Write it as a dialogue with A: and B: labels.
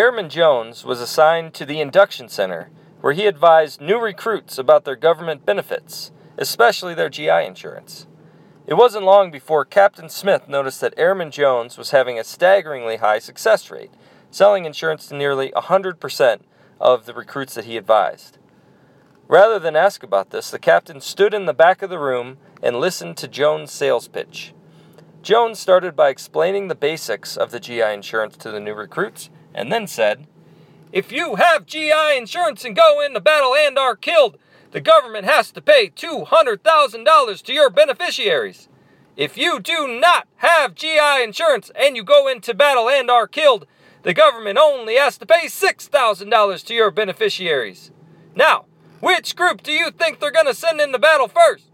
A: Airman Jones was assigned to the induction center, where he advised new recruits about their government benefits, especially their GI insurance. It wasn't long before Captain Smith noticed that Airman Jones was having a staggeringly high success rate, selling insurance to nearly 100% of the recruits that he advised. Rather than ask about this, the captain stood in the back of the room and listened to Jones' sales pitch. Jones started by explaining the basics of the GI insurance to the new recruits and then said, If you have GI insurance and go into battle and are killed, the government has to pay $200,000 to your beneficiaries. If you do not have GI insurance and you go into battle and are killed, the government only has to pay $6,000 to your beneficiaries. Now, which group do you think they're going to send into battle first?